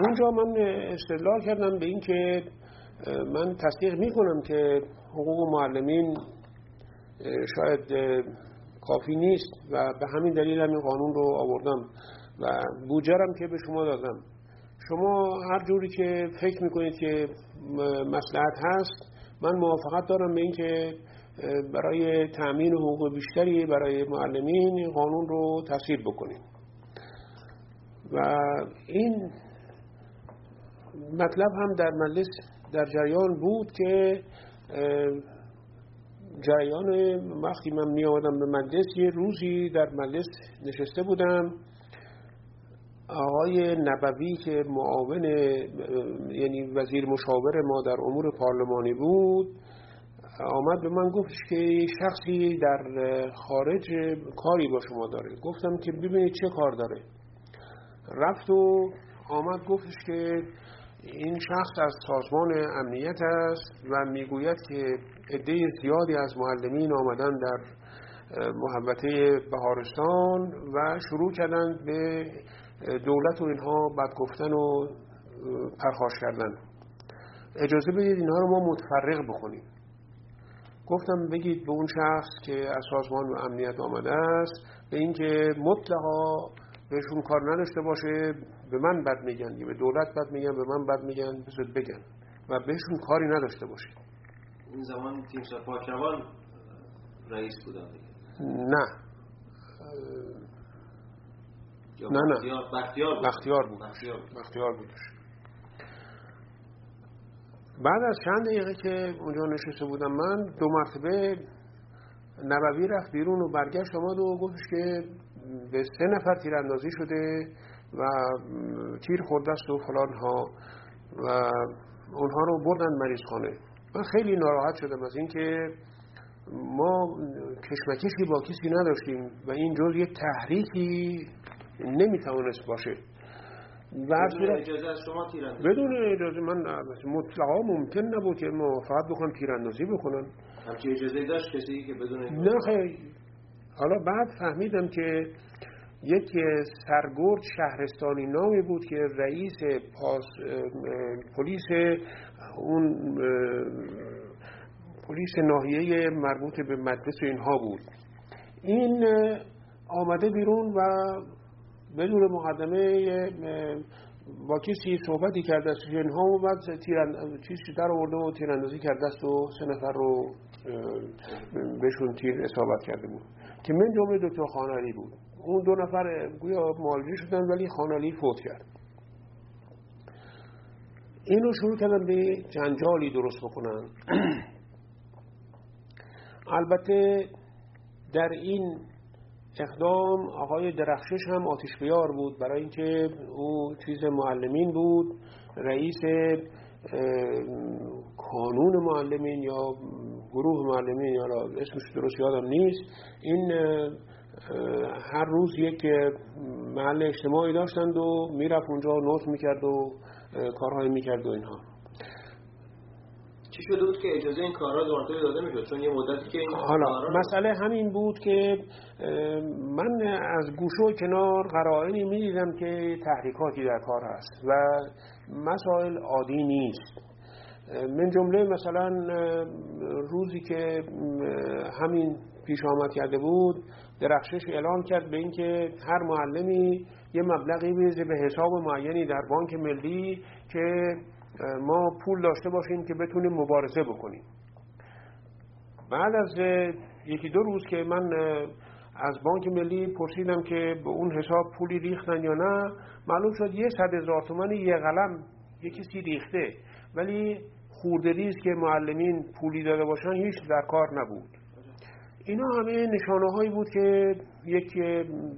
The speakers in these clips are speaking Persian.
اونجا من استدلال کردم به این که من تصدیق می‌کنم که حقوق معلمین شاید کافی نیست و به همین دلیل همین قانون رو آوردم و بوجرم که به شما دادم. شما هر جوری که فکر می‌کنید که مسلحت هست من موافقت دارم به اینکه برای تأمین حقوق بیشتری برای معلمین قانون رو تصویب بکنیم. و این مطلب هم در مجلس در جریان بود که جریان وقتی من می آمدم به مجلس یه روزی در مجلس نشسته بودم. آقای نبوی که معاون یعنی وزیر مشاور ما در امور پارلمانی بود آمد به من گفت که شخصی در خارج کاری با شما داره. گفتم که ببینید چه کار داره. رفت و آمد گفتش که این شخص از سازمان امنیت است و می‌گوید که عده زیادی از معلمین آمدن در محبته بهارستان و شروع کردن به دولت و اینها بد گفتن و پرخاش کردن. اجازه بدید اینها رو ما متفرق بکنیم. گفتم بگید به اون شخص که از سازمان امنیت آمده است به اینکه مطلقا بهشون کار نداشته باشه به من بد میگن به دولت بد میگن به من بد میگن بزد بگن و بهشون کاری نداشته باشه. این زمان تیم پاکروان رئیس بودن نه. نه نه. بختیار, بختیار بود. بختیار بودش بعد از چند دقیقه که اونجا نشسته بودم من دو مرتبه نبوی رفت بیرون و برگشت آمد و گفتش که به سه نفر تیراندازی شده و تیر خورده است و فلان ها و اونها رو بردن مریض خانه. من خیلی ناراحت شدم از اینکه ما کشمکشی با کسی نداشتیم و این جز یک تحریکی نمی‌توانست باشه. اجازه از شما تیراندازی بدون اجازه من مطلقا ممکن نبود که فقط بخوام تیراندازی بکنن همچه اجازه داشت کسی که بدون نه خیلی حالا بعد فهمیدم که یک سرگرد شهرستانی نامی بود که رئیس پاس پلیس اون پلیس ناحیه مربوط به مدرسه اینها بود. این آمده بیرون و بدون مقدمه با کسی صحبتی کرده است. و بعد تیران چیز در آورده و تیراندازی کرده است و سه نفر رو بهشون تیر اصابت کرده بود. که من جمله دکتر خانالی بود. اون دو نفر گویا مالجی شدن ولی خانالی فوت کرد. اینو شروع کردن به جنجالی درست بکنن. البته در این اقدام آقای درخشش هم آتش بیار بود برای اینکه او چیز معلمین بود رئیس کانون معلمین یا گروه معلمین یا اسمش درست یادم نیست. این هر روز یک محل اجتماعی داشتند و می‌رفت اونجا نوت می‌کرد و کارهای می‌کرد و اینها. چی شده بود که اجازه این کارها دورتوی داده می‌شد؟ چون یه مدتی که این حالا مسئله همین بود که من از گوشه و کنار قرائنی می‌دیدم که تحریکاتی در کار هست و مسائل عادی نیست. من جمله مثلا روزی که همین پیش آمد کرده بود درخشش اعلام کرد به اینکه هر معلمی یه مبلغی بریزه به حساب معینی در بانک ملی که ما پول داشته باشیم که بتونیم مبارزه بکنیم. بعد از یکی دو روز که من از بانک ملی پرسیدم که به اون حساب پولی ریختن یا نه معلوم شد یه صد هزار تومن یه قلم یه کسی ریخته. ولی خوردریز که معلمین پولی داده باشن هیچ در کار نبود. اینا همه نشانه هایی بود که یک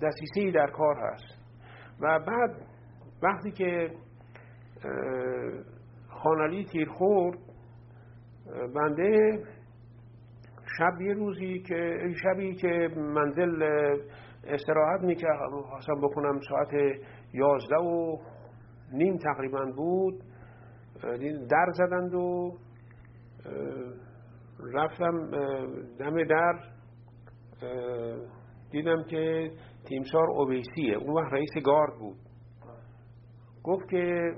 دسیسه در کار هست. و بعد وقتی که خانالی تیر خورد بنده شب یه روزی که شبی که منزل استراحت می‌کردم بکنم ساعت یازده و نیم تقریبا بود. در زدند و رفتم دم در دیدم که تیمسار اویسیه اون وقت رئیس گارد بود. گفت که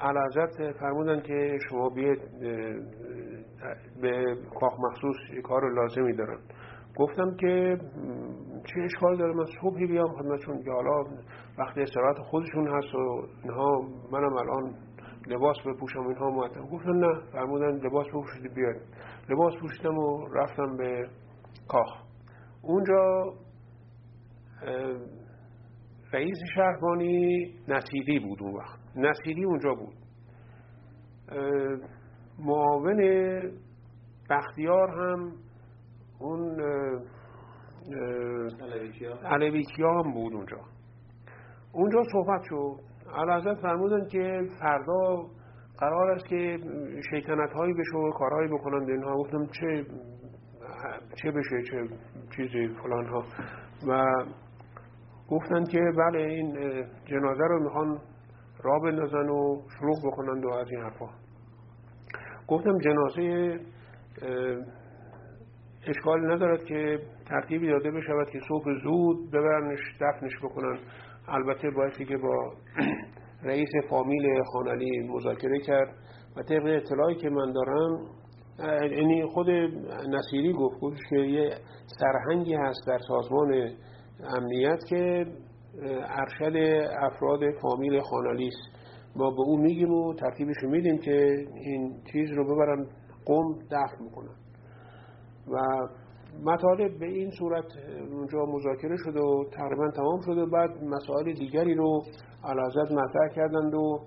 علازت فرمودن که شما بیاید به کاخ مخصوص کار لازمی دارن. گفتم که چه اشکال داره؟ من صبحی بیام خدمتشون که حالا وقتی استراحت خودشون هست و اینها منم الان لباس بپوشم اینها معتم گفتن نه فرمودن لباس بپوشید بیاد لباس پوشیدم و رفتم به کاخ. اونجا رئیس شهربانی نصیری بود اون وقت. نصیری اونجا بود. معاون بختیار هم اون علویکیا هم بود اونجا. اونجا صحبت شد. علازت فرمودن که فردا قرار است که شیطنت هایی بشه و کارهایی بکنند اینها. گفتم چه چه بشه چه چیزی فلان ها و گفتن که بله این جنازه رو می‌خوان را بندازن و شروع بکنند و از این حرفا. گفتم جنازه اشکال ندارد که ترتیبی داده بشود که صبح زود ببرنش دفنش بکنن. البته بایستی که با رئیس فامیل خانلی مذاکره کرد و طبق اطلاعی که من دارم یعنی خود نصیری گفت گفت که یه سرهنگی هست در سازمان امنیت که ارشد افراد فامیل خانالی است. ما به او میگیم و ترتیبش میدیم که این چیز رو ببرن قوم دفن می‌کنن. و مطالب به این صورت اونجا مذاکره شد و تقریبا تمام شد و بعد مسائل دیگری رو علازت مطرح کردند و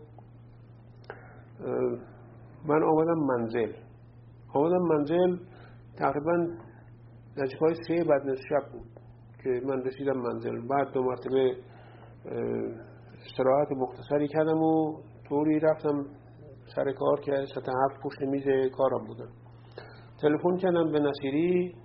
من آمدم منزل. آمدم منزل تقریبا نزدیک های سه بعد شب بود. که من رسیدم منزل. بعد دو مرتبه استراحت مختصری کردم و طوری رفتم سر کار که سطح هفت پشت میز کارم بودم. تلفن کردم به نصیری.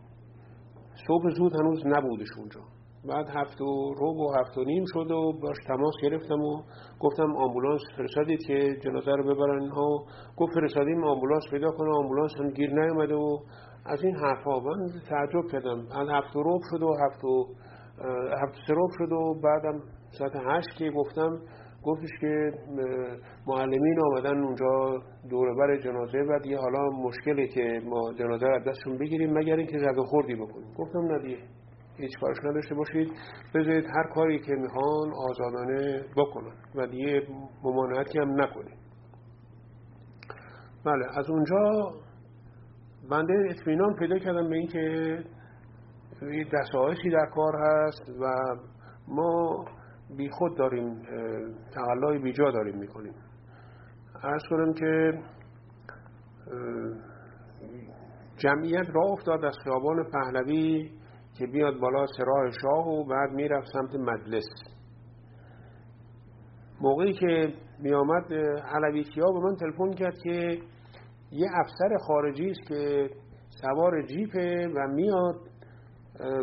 صبح زود هنوز نبودش اونجا. بعد هفت و روب و هفت و نیم شد و باش تماس گرفتم و گفتم آمبولانس فرستادید که جنازه رو ببرن. ها گفت فرستادیم آمبولانس پیدا کنه آمبولانس هم گیر نیومده و از این حرفا من تعجب کردم. از هفت و روب شد و هفت و هفت سروب شد و بعدم ساعت هشت که گفتم گفتش که معلمین آمدن اونجا بر جنازه و دیگه حالا مشکلی که ما جنازه رو دستشون بگیریم مگر اینکه زد خوردی بکنیم. گفتم ندیه هیچ کارش نداشته باشید بذارید هر کاری که می‌خوان آزادانه بکنن و دیگه ممانعتی هم نکنید. بله از اونجا بنده اطمینان پیدا کردم به اینکه دستایشی در کار هست و ما بی خود داریم تقلای بیجا داریم می‌کنیم. ارز کنم که جمعیت را افتاد از خیابان پهلوی که بیاد بالا سراح شاه و بعد می‌رفت سمت مجلس. موقعی که میآمد علویتی ها به من تلفن کرد که یه افسر خارجی است که سوار جیپه و میاد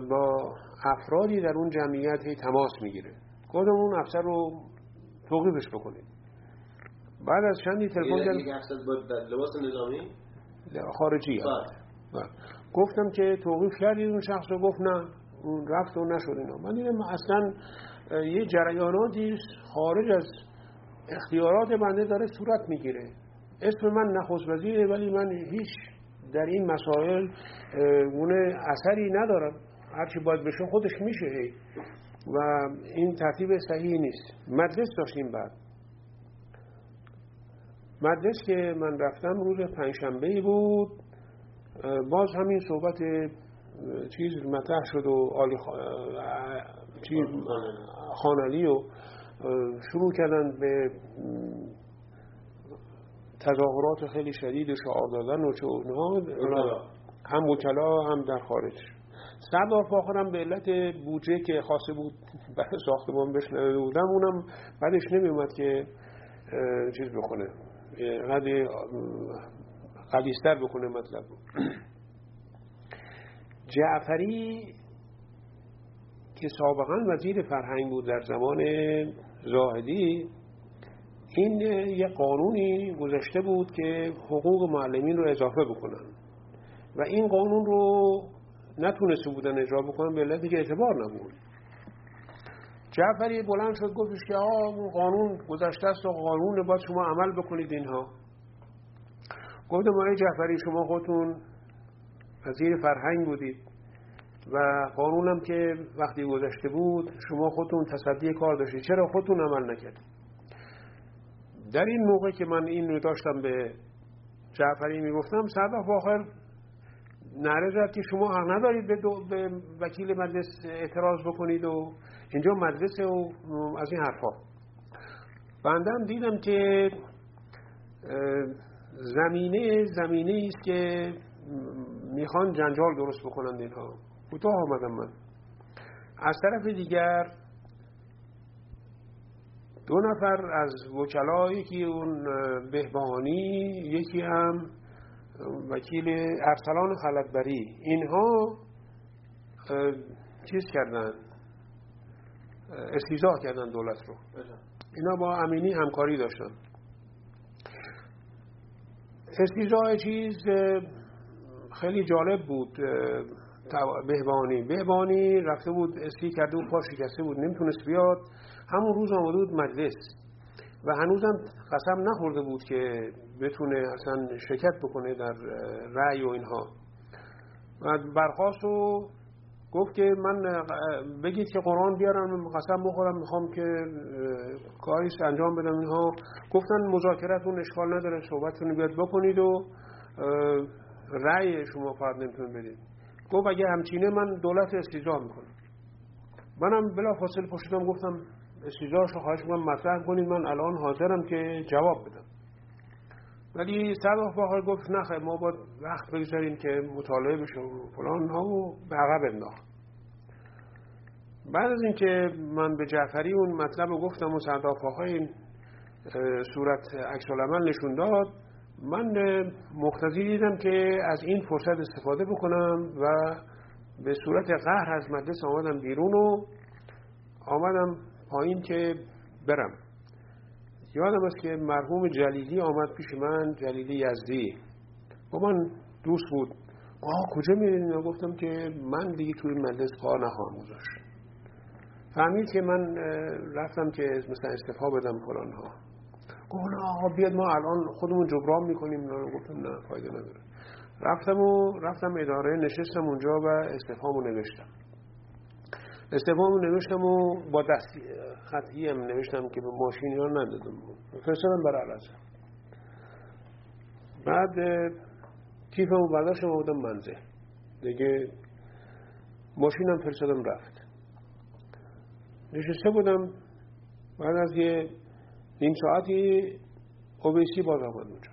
با افرادی در اون جمعیت هی تماس می‌گیره. گفتم اون افسر رو توقیفش بکنید بعد از چندی تلفن کرد لباس نظامی؟ خارجی بله. بله. گفتم که توقیف کردید اون شخص رو؟ گفت نه. اون رفت و نشد اینا. من دیدم اصلا یه جریاناتی خارج از اختیارات بنده داره صورت می‌گیره. اسم من نخست وزیره ولی من هیچ در این مسائل اون اثری ندارم. هرچی باید بشه خودش میشه هی. و این ترتیب صحیحی نیست. مجلس داشتیم بعد. مجلس که من رفتم روز پنجشنبه بود باز همین صحبت چیز مطرح شد و آلی چیز خانلی و شروع کردن به تظاهرات خیلی شدید شعار دادن و چه هم وکلا هم در خارج. سردار فاخرم به علت بودجه که خاصه بود برای ساختمان بهش نداده بودم اونم بعدش نمیومد که چیز بکنه قدی قلیستر بکنه مطلب جعفری که سابقا وزیر فرهنگ بود در زمان زاهدی این یه قانونی گذاشته بود که حقوق معلمین رو اضافه بکنن. و این قانون رو نتونسته بودن اجرا بکنن به علتی که اعتبار نبود. جعفری بلند شد گفتش که آقا قانون گذشته است و قانون باید شما عمل بکنید اینها. گفتم آقای جعفری شما خودتون وزیر فرهنگ بودید و قانونم که وقتی گذشته بود شما خودتون تصدی کار داشتید. چرا خودتون عمل نکردید؟ در این موقع که من این رو داشتم به جعفری می‌گفتم صدف آخر نره زد که شما حق ندارید به, به وکیل مجلس اعتراض بکنید و اینجا مجلس و از این حرفا. بندم دیدم که زمینه زمینه است که می‌خوان جنجال درست بکنند اینها. کوتاه آمدم من. از طرف دیگر دو نفر از وکلا یکی اون بهبانی یکی هم وکیل ارسلان خلطبری اینها چیز کردن؟ استیزاه کردن دولت رو. بله. اینا با امینی همکاری داشتن. استیزاه چیز خیلی جالب بود بهبانی بهبانی رفته بود اسکی کرده و پا شکسته بود نمی‌تونست بیاد. همون روز آمده بود مجلس. و هنوزم قسم نخورده بود که بتونه اصلا شرکت بکنه در رأی و اینها. و برخواست و گفت که من بگید که قرآن بیارم قسم بخورم می‌خوام که کاریست انجام بدم اینها. گفتن مذاکرتون اشکال نداره صحبتتون بیاد بکنید و رأی شما فرد نمیتون بدید گفت اگه همچینه من دولت استیزا می‌کنم. منم بلا فاصل پشتم گفتم استیزاش رو خواهش می‌کنم مطرح کنید. من الان حاضرم که جواب بدم. ولی صداق باقر گفت نخه ما باید وقت بگذاریم که مطالعه بشه و فلان ها و به عقب انداخت بعد از اینکه من به جعفری اون مطلب رو گفتم و صداق این صورت عکس نشون داد من مقتضی دیدم که از این فرصت استفاده بکنم و به صورت قهر از مجلس آمدم بیرون و آمدم پایین که برم. یادم است که مرحوم جلیلی آمد پیش من جلیلی یزدی. با من دوست بود. آه کجا میرین گفتم که من دیگه توی مجلس کار نخواهم گذاشت. فهمید که من رفتم که مثلا استفا بدم فلان ها گفت آقا بیاد ما الان خودمون جبران می‌کنیم. گفتم نه فایده نداره. رفتم و رفتم اداره نشستم اونجا و استفامو نوشتم. استفامو نوشتم و با دستی خطی هم نوشتم که به ماشین ها ندادم فرستادم برای علازه بعد کیفمو برداشتم و بودم منزه دیگه ماشینم فرستادم رفت. نشسته بودم. بعد از یه نیم ساعتی اوبیسی باز آمد اونجا.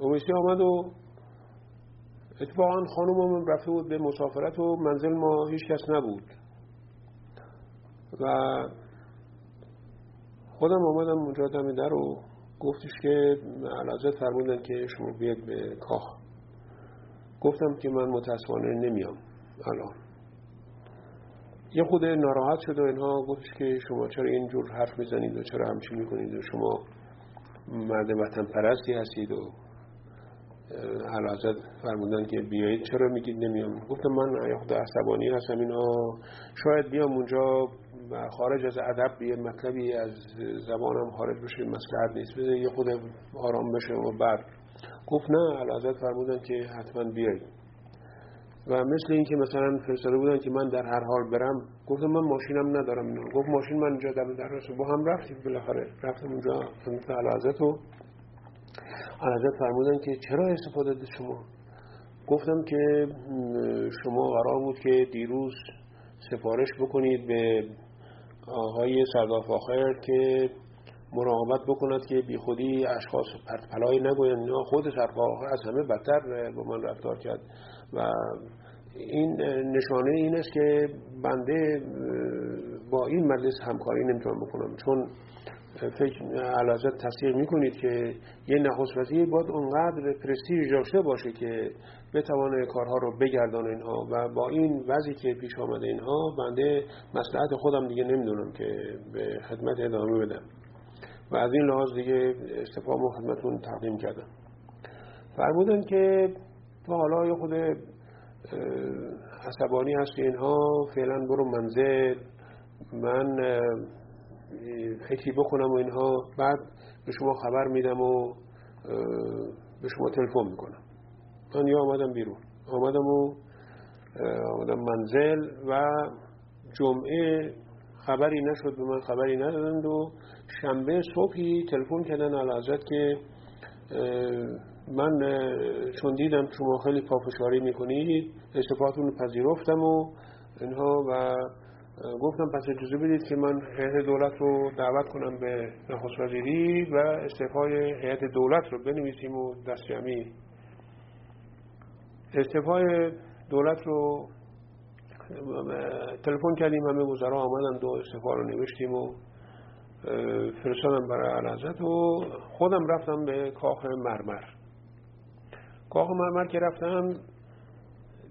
اوبیسی آمد و اتفاقا خانم رفته بود به مسافرت و منزل ما هیچ کس نبود. و خودم آمدم اونجا دم در و گفتش که علازت فرمودن که شما بیاد به کاخ. گفتم که من متاسفانه نمیام الان. یه خود ناراحت شد و اینها گفتش که شما چرا اینجور حرف می‌زنید و چرا همچین می‌کنید و شما مرد وطن پرستی هستید و علازت فرمودن که بیایید. چرا میگید نمیام؟ گفتم من خود عصبانی هستم اینا. شاید بیام اونجا و خارج از ادب یه مطلبی از زبانم خارج بشه مسئله نیست. بذار یه خود آرام بشه و بعد. گفت نه علازت فرمودن که حتما بیایید. و مثل اینکه مثلا فرستاده بودن که من در هر حال برم گفتم من ماشینم ندارم اینو. گفت ماشین من اینجا در درس با هم رفتیم بالاخره. رفتم اونجا خدمت علازت و علازت فرمودن که چرا استفاده دید شما؟ گفتم که شما قرار بود که دیروز سفارش بکنید به آقای سرداف آخر که مراقبت بکند که بی خودی اشخاص پرتپلای نگویند. خود سرداف آخر از همه بدتر با من رفتار کرد. و این نشانه این است که بنده با این مجلس همکاری نمی‌تونم بکنم. چون فکر علازت تصدیق می‌کنید که یه نخست وزیر باید اونقدر پرستیژ داشته باشه که بتوانه کارها رو بگردان اینها. و با این وضعی که پیش آمده اینها بنده مسلحت خودم دیگه نمی‌دونم که به خدمت ادامه بدم. و از این لحاظ دیگه استفاده خدمتون تقدیم کردم. فرمودن که تو حالا خود عصبانی هست اینها فعلا برو منزل. من فکری بکنم و اینها بعد به شما خبر میدم و به شما تلفن می‌کنم. من یا آمدم بیرون. آمدم و آمدم منزل و جمعه خبری نشد به من خبری ندادند و شنبه صبحی تلفن کردن علازت که من چون دیدم شما خیلی پافشاری می‌کنید استفادتون پذیرفتم و اینها و گفتم پس اجازه بدید که من هیئت دولت رو دعوت کنم به نخست وزیری و استعفای هیئت دولت رو بنویسیم و دست جمعی. استعفای دولت رو تلفن کردیم همه وزرا آمدن دو استعفا رو نوشتیم و فرستادم برای علازت و خودم رفتم به کاخ مرمر. کاخ مرمر که رفتم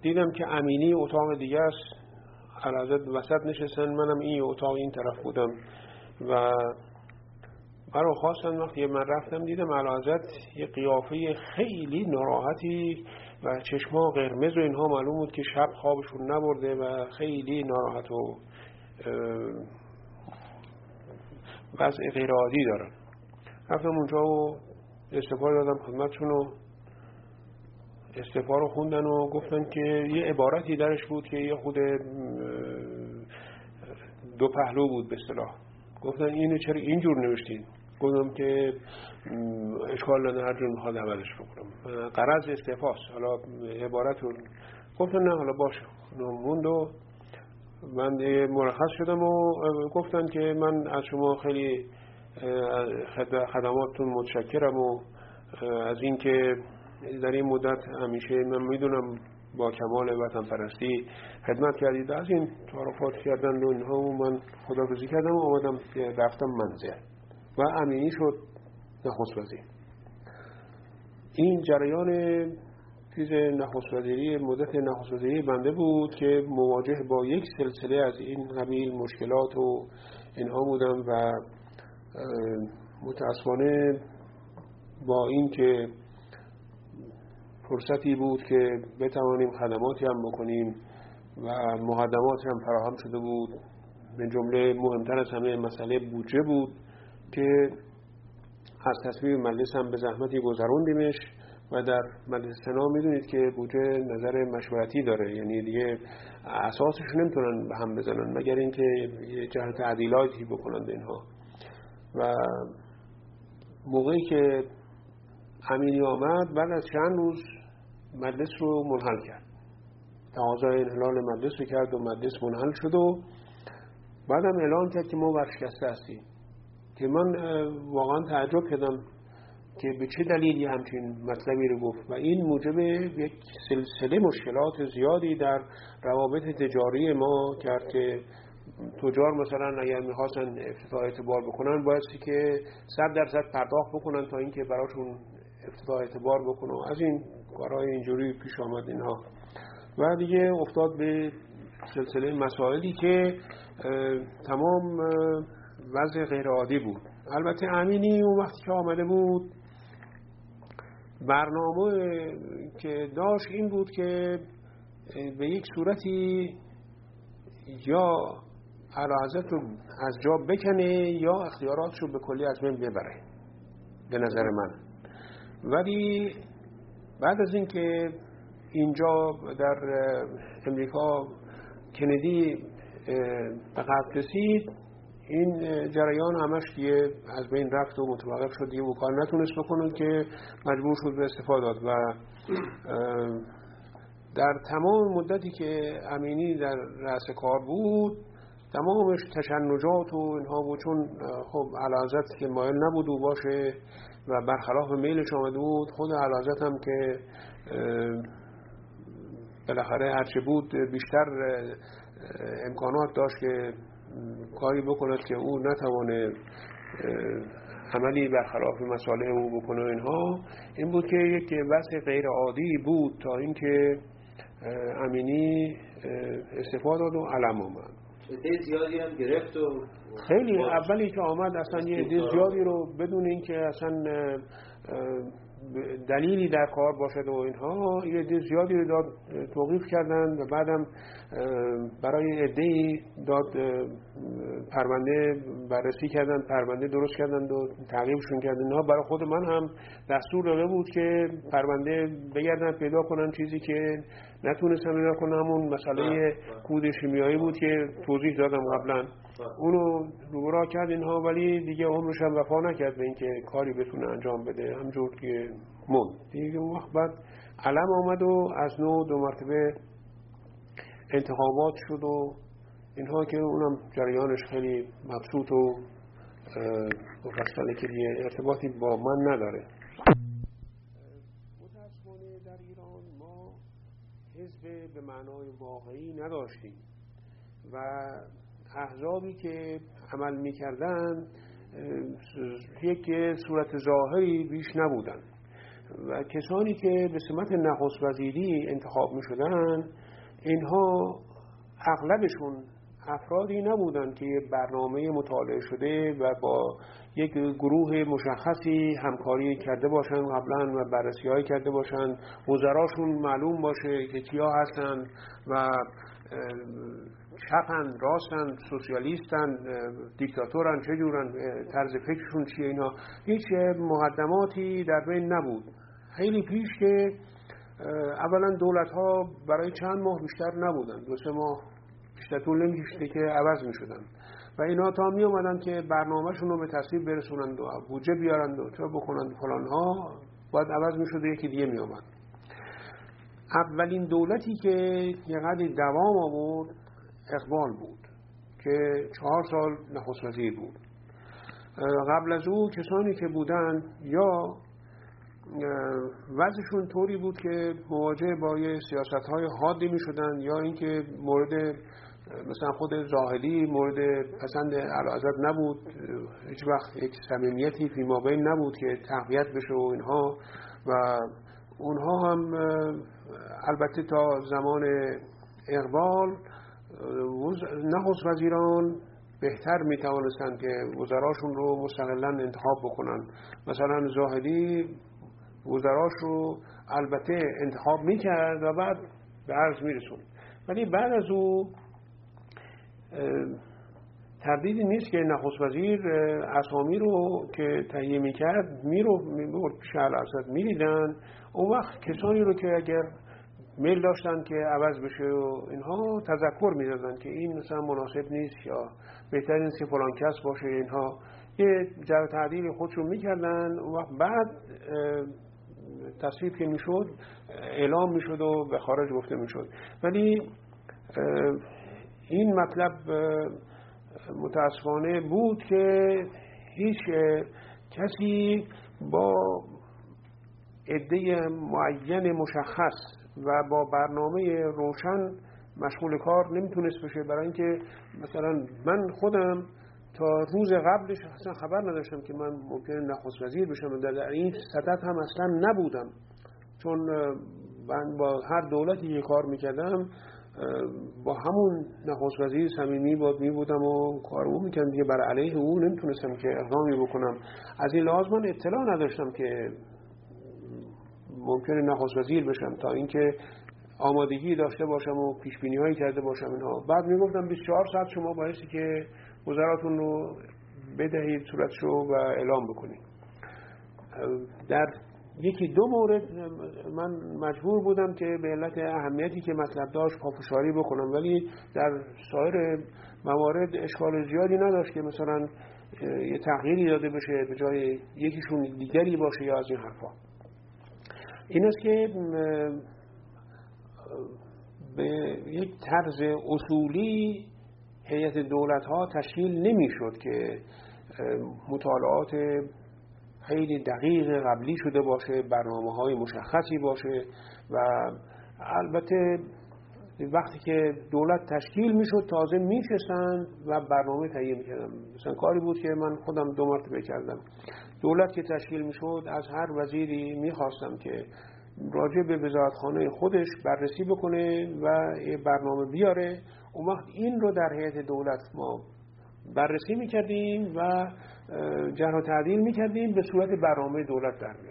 دیدم که امینی اتاق دیگه است. علازت وسط نشستن منم این اتاق این طرف بودم. و برای خواستن وقتی من رفتم دیدم علازت یه قیافه خیلی ناراحتی و چشما قرمز و اینها معلوم بود که شب خوابشون نبرده و خیلی ناراحت و وضع غیر عادی دارن رفتم اونجا و استفاده دادم خدمتشون و استفا رو خوندن و گفتن که یه عبارتی درش بود که یه خود دو پهلو بود به صلاح گفتن اینو چرا اینجور نوشتین؟ گفتم که اشکال نداره هر جور می‌خواد عملش بکنم. قرض استفاست حالا عبارت رو گفتن نه حالا باشه. موند و من مرخص شدم و گفتن که من از شما خیلی خدماتتون متشکرم و از اینکه در این مدت همیشه من می‌دونم با کمال وطن پرستی خدمت کردید. از این تعارفات کردن و اینها و من خدافزی کردم و آمدم رفتم منزل. و امینی شد نخست وزیر این جریان چیز نخست وزیری مدت نخست وزیری بنده بود که مواجه با یک سلسله از این قبیل مشکلات و اینها بودم و متاسفانه با این که فرصتی بود که بتوانیم خدماتی هم بکنیم و مقدماتی هم فراهم شده بود. به جمله مهمتر از همه مسئله بودجه بود که از تصویب مجلس هم به زحمتی گذروندیمش و در مجلس سنا می‌دونید که بودجه نظر مشورتی داره. یعنی دیگه اساسش نمی‌تونن به هم بزنن مگر اینکه یه جهت تعدیلاتی بکنند اینها. و موقعی که امینی آمد بعد از چند روز مجلس رو منحل کرد. تقاضای انحلال مجلس رو کرد و مجلس منحل شد و بعدم اعلان کرد که ما ورشکسته هستیم. که من واقعا تعجب کردم که به چه دلیلی همچین مطلبی رو گفت. و این موجب یک سلسله مشکلات زیادی در روابط تجاری ما کرد که تجار مثلا اگر می‌خواستن افتتاح اعتبار بکنن بایستی که صد درصد پرداخت بکنن تا اینکه براشون افتتاح اعتبار بکنن. از این کارهای اینجوری پیش آمد اینها. و دیگه افتاد به سلسله مسائلی که تمام وضع غیر عادی بود. البته امینی اون وقتی که آمده بود برنامه که داشت این بود که به یک صورتی یا علاحظت رو از جا بکنه یا اختیاراتش رو به کلی از من ببره به نظر من. ولی بعد از اینکه اینجا در امریکا کندی به قبل رسید این جریان همش دیگه از بین رفت و متوقف شد. دیگه کار نتونست بکنه که مجبور شد به استفاده داد و در تمام مدتی که امینی در رأس کار بود تمامش تشنجات و اینها بود. چون خب علازت که مایل نبود و باشه. و برخلاف میلش آمده بود خود علازت هم که بالاخره هرچه بود بیشتر امکانات داشت که کاری بکند که او نتوانه عملی برخلاف مساله او بکنه اینها. این بود که یک وضع غیر عادی بود تا اینکه امینی استفاده داد و علم آمد. زیادی هم گرفت و خیلی اولی که آمد اصلا یه عده زیادی رو بدون اینکه اصلا دلیلی در کار باشد و اینها یه عده زیادی رو داد توقیف کردن و بعدم برای عده داد پرونده بررسی کردن پرونده درست کردن و تعقیبشون کردن. اینها برای خود من هم دستور داده بود که پرونده بگردن پیدا کنن چیزی که نتونستم پیدا کنم. همون مسئله بله، بله. کود شیمیایی بود که توضیح دادم قبلا. اونو روبرا کرد اینها ولی دیگه عمرش هم وفا نکرد به اینکه کاری بتونه انجام بده. همجور که مون دیگه اون وقت بعد علم آمد و از نو دو مرتبه انتخابات شد و اینها که اونم جریانش خیلی مبسوط و مفصله که ارتباطی با من نداره. متاسفانه در ایران ما حزب به معنای واقعی نداشتیم و احزابی که عمل می‌کردن یک صورت ظاهری بیش نبودن. و کسانی که به سمت نخست وزیری انتخاب می شدن اینها اغلبشون افرادی نبودند که برنامه مطالعه شده و با یک گروه مشخصی همکاری کرده باشند قبلا و بررسی کرده باشند وزراشون معلوم باشه که کیا هستند و چپن راستن سوسیالیستن دیکتاتورن چه جورن طرز فکرشون چیه اینا؟ هیچ مقدماتی در بین نبود. خیلی پیش که اولا دولت ها برای چند ماه بیشتر نبودن. دو سه ماه بیشتر طول نمیکشیده که عوض می شدن و اینا تا می اومدن که برنامهشون رو به تصویب برسونند و بودجه بیارند و چه بکنند فلان ها باید عوض می شده یکی دیگه می آمد اولین دولتی که یه قدری دوام آورد اقبال بود که چهار سال نخست بود. قبل از او کسانی که بودن یا وضعشون طوری بود که مواجه با یه سیاست های حادی می شدن یا اینکه مورد مثلا خود زاهدی مورد پسند علازت نبود. هیچ وقت یک صمیمیتی فی بین نبود که تقویت بشه و اینها. و اونها هم البته تا زمان اقبال نخست وزیران بهتر می توانستند که وزراشون رو مستقلا انتخاب بکنن. مثلا زاهدی وزراش رو البته انتخاب می‌کرد و بعد به عرض میرسون ولی بعد از او تردیدی نیست که نخست وزیر اسامی رو که تهیه می‌کرد میرو می‌برد پیش الاسد می‌دیدن اون وقت کسانی رو که اگر میل داشتن که عوض بشه و اینها تذکر می‌دادن که این مثلا مناسب نیست یا بهتر نیست که فلان کس باشه اینها. یه جر تعدیل خودشون می‌کردن و بعد تصویب که می‌شد اعلام می‌شد و به خارج گفته می‌شد. ولی این مطلب متاسفانه بود که هیچ کسی با عده معین مشخص و با برنامه روشن مشغول کار نمی‌تونست بشه. برای اینکه مثلا من خودم تا روز قبلش اصلا خبر نداشتم که من ممکنه نخست وزیر بشم. در این سطح هم اصلا نبودم. چون من با هر دولتی یه کار می‌کردم با همون نخست وزیر صمیمی بود می بودم و کارو می‌کردم. دیگه بر علیه او نمی‌تونستم که اقدامی بکنم. از این لحاظ من اطلاع نداشتم که ممکنه نخست وزیر بشم تا اینکه آمادگی داشته باشم و پیش بینی هایی کرده باشم اینها. بعد می‌گفتم 24 ساعت شما بایستی که وزراتون رو بدهید صورتشو و اعلام بکنید. در یکی دو مورد من مجبور بودم که به علت اهمیتی که مطلب داشت پافشاری بکنم. ولی در سایر موارد اشکال زیادی نداشت که مثلا یه تغییری داده بشه به جای یکیشون دیگری باشه یا از این حرفا. این است که به یک طرز اصولی هیئت دولت ها تشکیل نمی‌شد که مطالعات خیلی دقیق قبلی شده باشه برنامه های مشخصی باشه و البته وقتی که دولت تشکیل می‌شد تازه میشستن و برنامه تهیه می‌کردن. مثلا کاری بود که من خودم دو مرتبه کردم. دولت که تشکیل می‌شد از هر وزیری می‌خواستم که راجع به وزارتخانه خودش بررسی بکنه و یه برنامه بیاره. اون وقت این رو در هیئت دولت ما بررسی می‌کردیم و جهر و تعدیل می‌کردیم به صورت برنامه دولت در می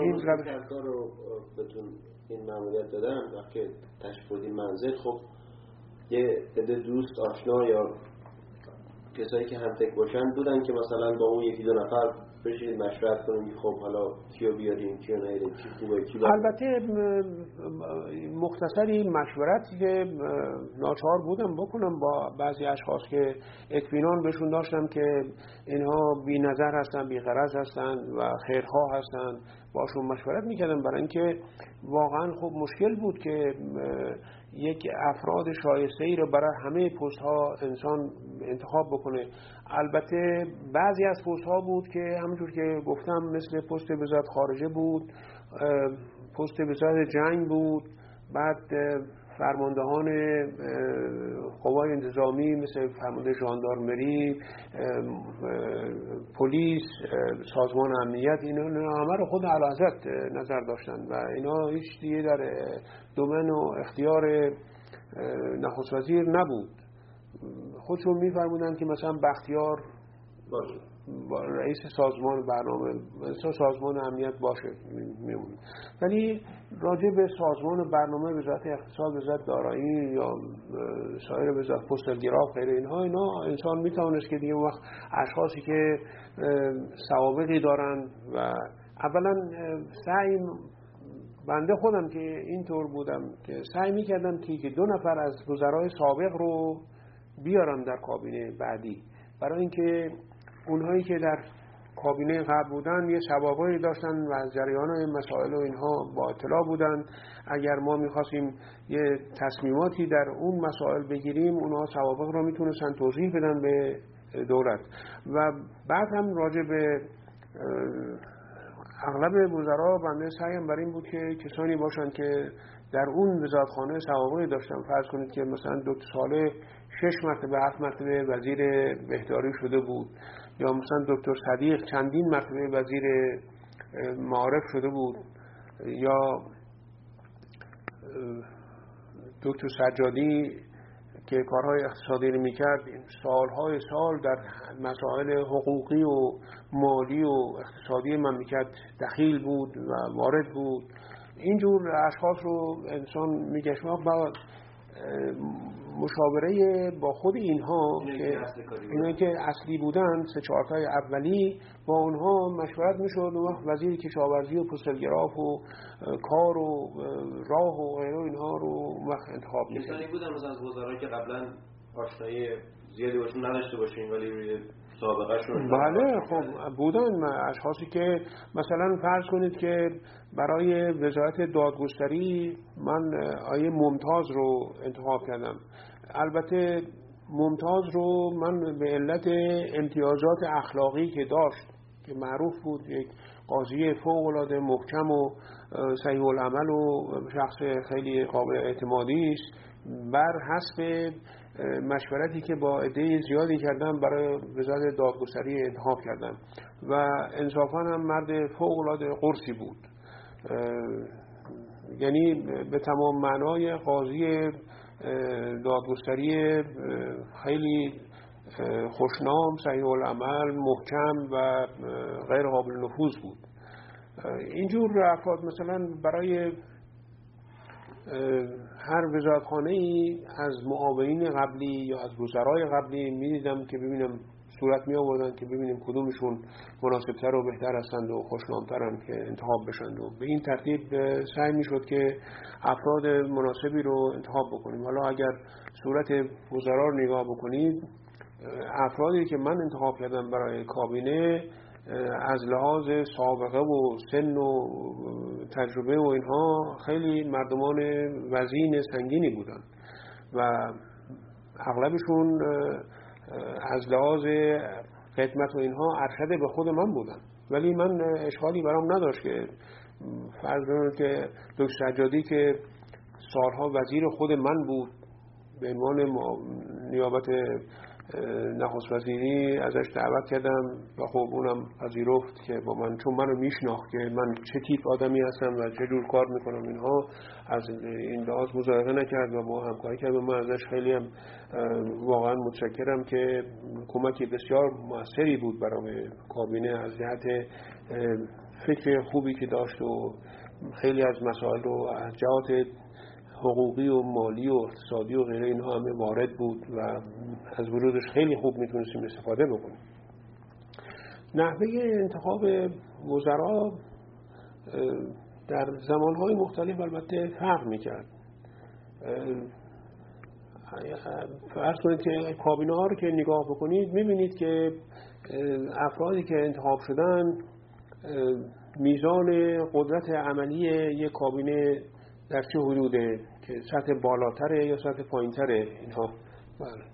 این روش رو بهتون این معمولیت دادن وقتی تشریف منزل خب یه عده دوست آشنا یا کسایی که همتک باشن بودن که مثلا با اون یکی دو نفر بشینید مشورت کنیم خب حالا کیو بیاریم کیو نیاریم کی خوبه کی البته مختصری مشورتی که ناچار بودم بکنم با بعضی اشخاص که اطمینان بهشون داشتم که اینها بی نظر هستن بی غرض هستن و خیرها هستن. باشون مشورت می‌کردم برای اینکه واقعا خب مشکل بود که یک افراد شایسته ای رو برای همه پست ها انسان انتخاب بکنه. البته بعضی از پست ها بود که همونجور که گفتم مثل پست وزارت خارجه بود پست وزارت جنگ بود بعد فرماندهان قوای انتظامی مثل فرمانده ژاندارمری پلیس سازمان امنیت اینا همه رو خود علازت نظر داشتن و اینا هیچ دیگه در دومن و اختیار نخست وزیر نبود. خودشون میفرمودن که مثلا بختیار باشه. رئیس سازمان برنامه سازمان امنیت باشه میمونه ولی راجع به سازمان برنامه وزارت اقتصاد وزارت دارایی یا سایر وزارت پستلگراف غیر اینها اینا انسان می‌توانست که دیگه وقت اشخاصی که سوابقی دارن و اولا سعی بنده خودم که اینطور بودم که سعی می‌کردم که دو نفر از وزرای سابق رو بیارم در کابینه بعدی. برای اینکه اونهایی که در کابینه قبل بودن یه سوابقی داشتن و از جریان مسائل و اینها با اطلاع بودن اگر ما می‌خواستیم یه تصمیماتی در اون مسائل بگیریم اونها سوابق را می‌تونستن توضیح بدن به دولت. و بعد هم راجع به اغلب وزرا بنده سعیم بر این بود که کسانی باشند که در اون وزارتخانه سوابقی داشتن. فرض کنید که مثلا دو ساله شش مرتبه هفت مرتبه وزیر بهداری شده بود. یا مثلا دکتر صدیق چندین مرتبه وزیر معارف شده بود یا دکتر سجادی که کارهای اقتصادی رو می‌کرد سالهای سال در مسائل حقوقی و مالی و اقتصادی مملکت دخیل بود و وارد بود. اینجور اشخاص رو انسان میگشت با مشاوره با خود اینها که اینا که اصلی بودن سه چهارتای اولی با اونها مشورت می‌شد و وزیر کشاورزی و پستلگراف و کار و راه و غیره اینها رو وقت انتخاب می‌کرد. کسانی بودن از وزرایی که قبلا آشنایی زیادی باشون نداشته باشین ولی روی بله خب بودن. اشخاصی که مثلا فرض کنید که برای وزارت دادگستری من آیه ممتاز رو انتخاب کردم. البته ممتاز رو من به علت امتیازات اخلاقی که داشت که معروف بود یک قاضی فوق العاده محکم و صحیح العمل و شخص خیلی قابل اعتمادی است. بر حسب مشورتی که با عده زیادی کردم برای وزارت دادگستری انتخاب کردم. و انصافا هم مرد فوق العاده قرصی بود. یعنی به تمام معنای قاضی دادگستری خیلی خوشنام صحیح العمل محکم و غیر قابل نفوذ بود. اینجور افراد مثلا برای هر وزارتخانه ای از معاونین قبلی یا از وزرای قبلی می‌دیدم که ببینم صورت می آوردن که ببینیم کدومشون مناسبتر و بهتر هستند و خوشنامترن که انتخاب بشند و به این ترتیب سعی می شد که افراد مناسبی رو انتخاب بکنیم. حالا اگر صورت وزرا رو نگاه بکنید افرادی که من انتخاب کردم برای کابینه از لحاظ سابقه و سن و تجربه و اینها خیلی مردمان وزین سنگینی بودن و اغلبشون از لحاظ خدمت و اینها ارشده به خود من بودن. ولی من اشکالی برام نداشت که فرض که دکتر سجادی که سالها وزیر خود من بود به عنوان نیابت نخست وزیری ازش دعوت کردم و خب اونم پذیرفت که با من چون منو میشناخت که من چه تیپ آدمی هستم و چه جور کار می‌کنم اینها از این لحاظ مزایقه نکرد و با همکاری کرد و من ازش خیلی هم واقعا متشکرم که کمکی بسیار موثری بود برای کابینه از جهت فکر خوبی که داشت و خیلی از مسائل رو از جهات حقوقی و مالی و اقتصادی و غیره اینها همه وارد بود و از ورودش خیلی خوب می‌تونستیم استفاده بکنیم. نحوه انتخاب وزرا در زمانهای مختلف البته فرق می‌کرد. فرض کنید که کابینه ها رو که نگاه بکنید می‌بینید که افرادی که انتخاب شدن میزان قدرت عملی یک کابینه در چه حدوده؟ سطح بالاتره یا سطح پایینتره؟ اینها بله.